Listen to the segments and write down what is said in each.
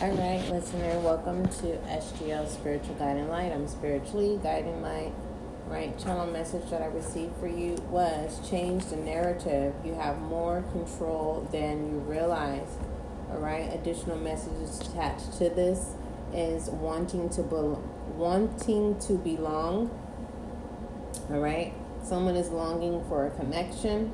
All right, listener, welcome to SGL Spiritual Guiding Light. I'm spiritually guiding light. Right, channel message that I received for you was change the narrative. You have more control than you realize. All right, additional messages attached to this is wanting to be- wanting to belong. All right, someone is longing for a connection.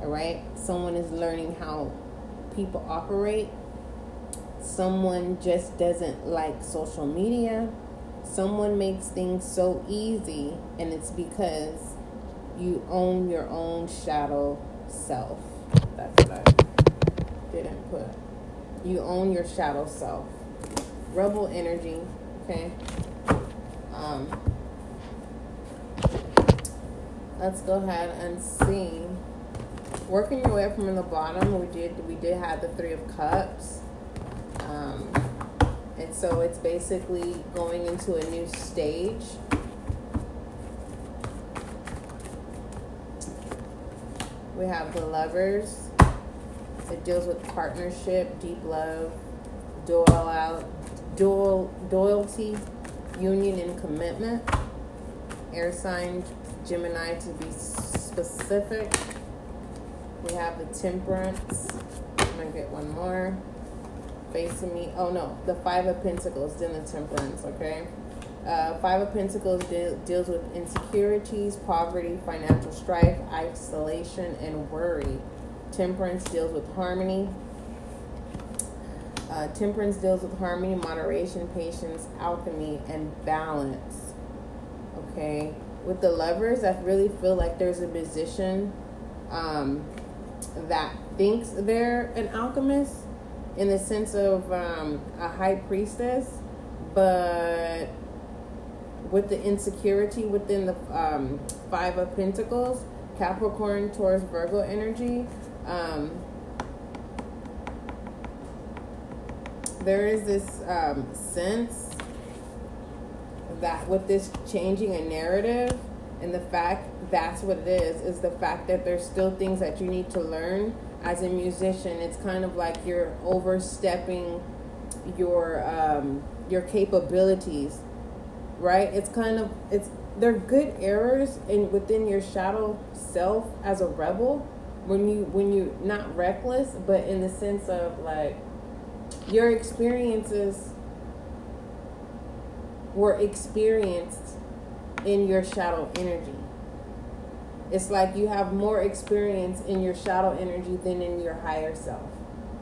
All right, someone is learning how people operate someone just doesn't like social media. Someone makes things so easy, and it's because you own your own shadow self. That's what I didn't put. You own your shadow self. Rebel energy, okay? Um, let's go ahead and see. Working your way up from the bottom, we did we did have the three of cups um, and so it's basically going into a new stage. We have the lovers. It deals with partnership, deep love, dual out, dual loyalty, union, and commitment. Air sign Gemini to be specific. We have the temperance. I'm gonna get one more facing me. Oh no, the Five of Pentacles, then the Temperance, okay? Uh, Five of Pentacles de- deals with insecurities, poverty, financial strife, isolation, and worry. Temperance deals with harmony. Uh, temperance deals with harmony, moderation, patience, alchemy, and balance. Okay? With the lovers, I really feel like there's a musician um, that thinks they're an alchemist in the sense of um, a high priestess, but with the insecurity within the um, Five of Pentacles, Capricorn, Taurus, Virgo energy. Um, there is this um, sense that with this changing a narrative and the fact that's what it is is the fact that there's still things that you need to learn as a musician, it's kind of like you're overstepping your um, your capabilities, right? It's kind of it's they're good errors in within your shadow self as a rebel when you when you not reckless, but in the sense of like your experiences were experienced in your shadow energy it's like you have more experience in your shadow energy than in your higher self,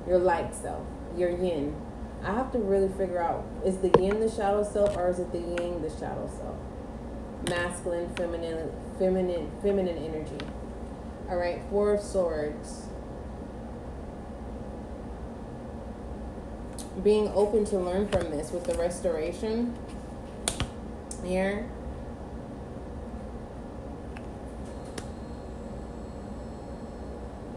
your light self, your yin. I have to really figure out is the yin the shadow self or is it the yang the shadow self? Masculine, feminine, feminine, feminine energy. All right, four of swords. Being open to learn from this with the restoration here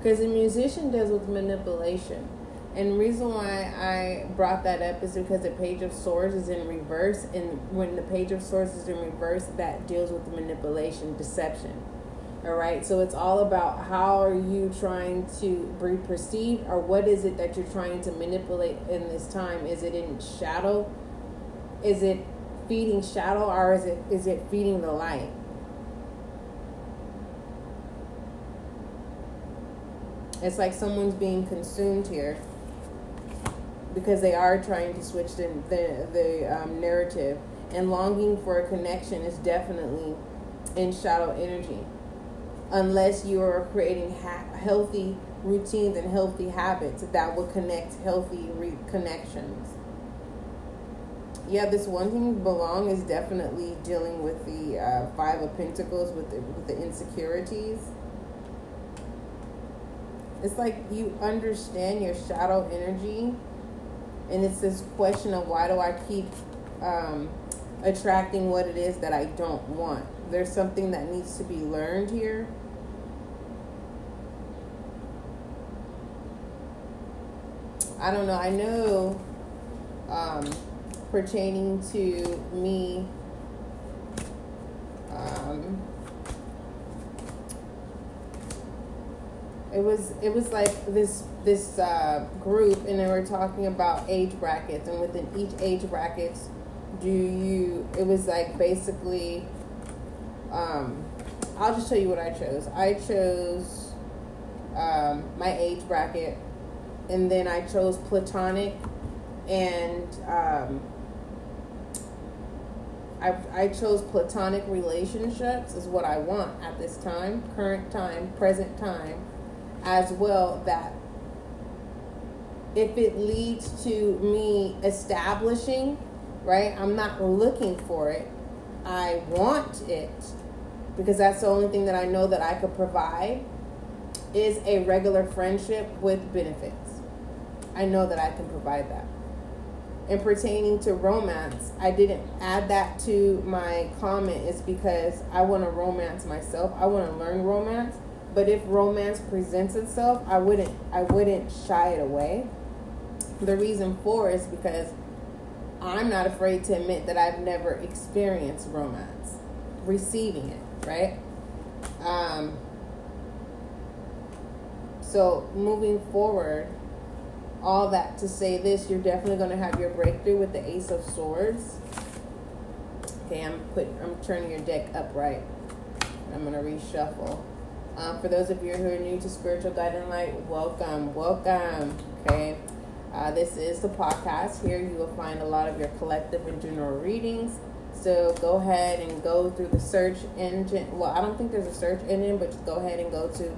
because a musician does with manipulation. And reason why I brought that up is because the page of swords is in reverse, and when the page of swords is in reverse, that deals with manipulation, deception. All right, so it's all about how are you trying to be perceived, or what is it that you're trying to manipulate in this time? Is it in shadow? Is it feeding shadow, or is it is it feeding the light? It's like someone's being consumed here because they are trying to switch the the, the um, narrative. And longing for a connection is definitely in shadow energy. Unless you are creating ha- healthy routines and healthy habits that will connect healthy re- connections. Yeah this one thing belong is definitely dealing with the uh, five of pentacles with the, with the insecurities it's like you understand your shadow energy, and it's this question of why do I keep um, attracting what it is that I don't want? There's something that needs to be learned here. I don't know. I know um, pertaining to me. Um, It was it was like this this uh, group, and they were talking about age brackets, and within each age brackets, do you? It was like basically. Um, I'll just tell you what I chose. I chose um, my age bracket, and then I chose platonic, and um, I, I chose platonic relationships is what I want at this time, current time, present time, as well. That if it leads to me establishing, right, I'm not looking for it, I want it because that's the only thing that I know that I could provide is a regular friendship with benefits. I know that I can provide that and pertaining to romance, I didn't add that to my comment is because I want to romance myself. I want to learn romance. But if romance presents itself, I wouldn't I wouldn't shy it away. The reason for is because I'm not afraid to admit that I've never experienced romance, receiving it, right? Um, so moving forward, all that to say this, you're definitely going to have your breakthrough with the Ace of Swords. Okay, I'm put I'm turning your deck upright. I'm going to reshuffle. Um, for those of you who are new to Spiritual Guiding Light, welcome, welcome. Okay, uh, this is the podcast. Here you will find a lot of your collective and general readings. So go ahead and go through the search engine. Well, I don't think there's a search engine, but just go ahead and go to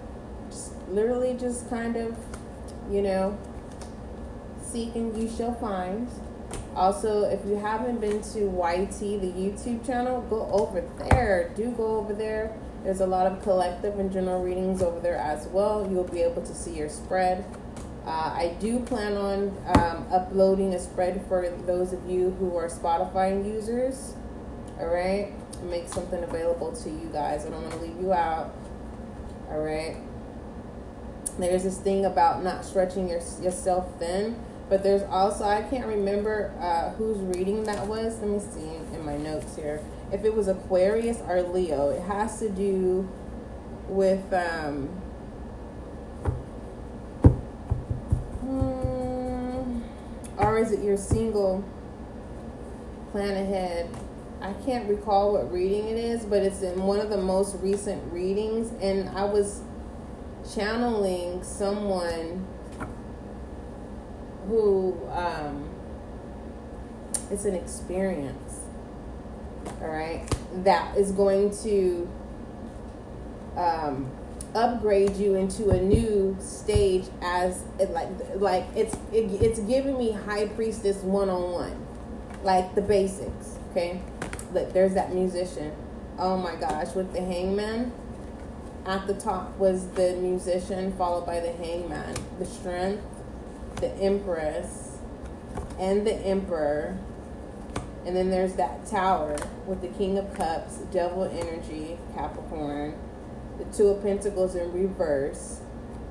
just literally just kind of, you know, seek and you shall find. Also, if you haven't been to YT, the YouTube channel, go over there. Do go over there. There's a lot of collective and general readings over there as well. You'll be able to see your spread. Uh, I do plan on um, uploading a spread for those of you who are Spotify users. All right, make something available to you guys. I don't want to leave you out. All right. There's this thing about not stretching your, yourself thin but there's also I can't remember uh, whose reading that was. Let me see in my notes here. If it was Aquarius or Leo, it has to do with um, hmm, or is it your single plan ahead? I can't recall what reading it is, but it's in one of the most recent readings, and I was channeling someone who um, it's an experience, all right, that is going to um, upgrade you into a new stage as it like like it's it, it's giving me high priestess one on one, like the basics. Okay, look, there's that musician. Oh my gosh, with the hangman. At the top was the musician, followed by the hangman. The strength, the Empress and the Emperor. And then there's that tower with the King of Cups, Devil Energy, Capricorn, the Two of Pentacles in reverse,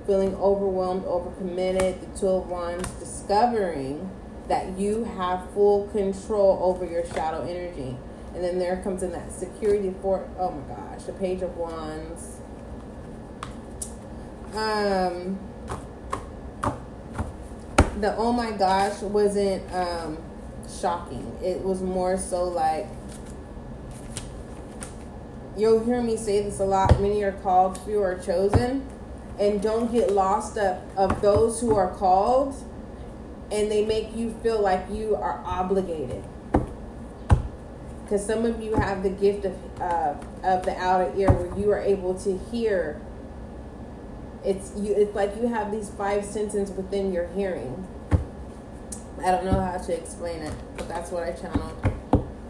feeling overwhelmed, overcommitted, the Two of Wands, discovering that you have full control over your shadow energy. And then there comes in that security for oh my gosh, the Page of Wands. Um the oh my gosh wasn't um, shocking. It was more so like you'll hear me say this a lot. Many are called, few are chosen, and don't get lost up of those who are called, and they make you feel like you are obligated. Because some of you have the gift of uh, of the outer ear, where you are able to hear it's you it's like you have these five senses within your hearing. I don't know how to explain it but that's what i channeled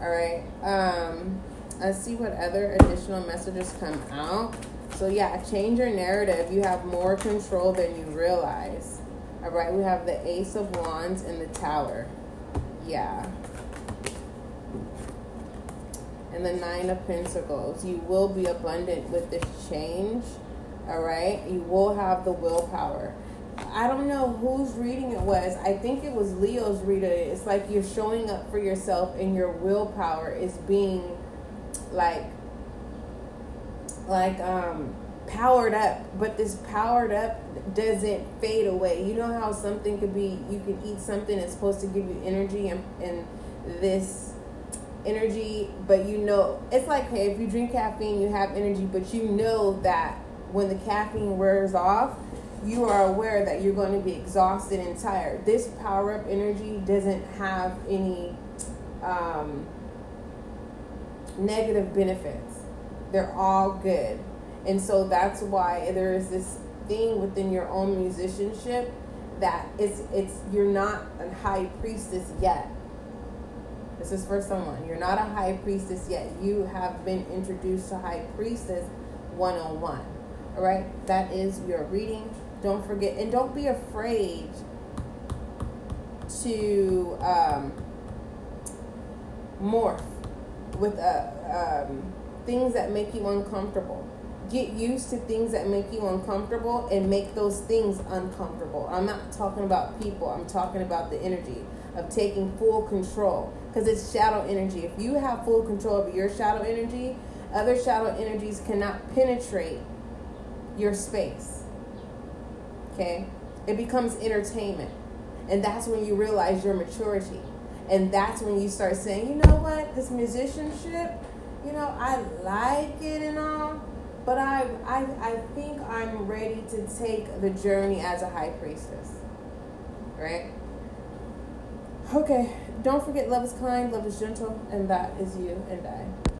all right um let's see what other additional messages come out. So yeah change your narrative. You have more control than you realize. All right we have the ace of wands and the tower. Yeah. And the nine of pentacles. You will be abundant with this change all right? You will have the willpower. I don't know whose reading it was. I think it was leo's reading it's like you're showing up for yourself and your willpower is being like like um powered up, but this powered up doesn't fade away. You know how something could be, you can eat something that's supposed to give you energy and, and this energy, but you know, it's like, hey, if you drink caffeine, you have energy, but you know that when the caffeine wears off, you are aware that you're going to be exhausted and tired. This power up energy doesn't have any um, negative benefits, they're all good. And so that's why there is this thing within your own musicianship that it's it's you're not a high priestess yet. This is for someone. You're not a high priestess yet. You have been introduced to high priestess 101. All right? That is your reading. Don't forget and don't be afraid to um, morph with uh, um, things that make you uncomfortable get used to things that make you uncomfortable and make those things uncomfortable. I'm not talking about people, I'm talking about the energy of taking full control because it's shadow energy. If you have full control of your shadow energy, other shadow energies cannot penetrate your space. Okay? It becomes entertainment. And that's when you realize your maturity. And that's when you start saying, you know what, this musicianship, you know, I like it and all, but I, I, I think I'm ready to take the journey as a high priestess. Right? Okay. Don't forget, love is kind, love is gentle, and that is you and I.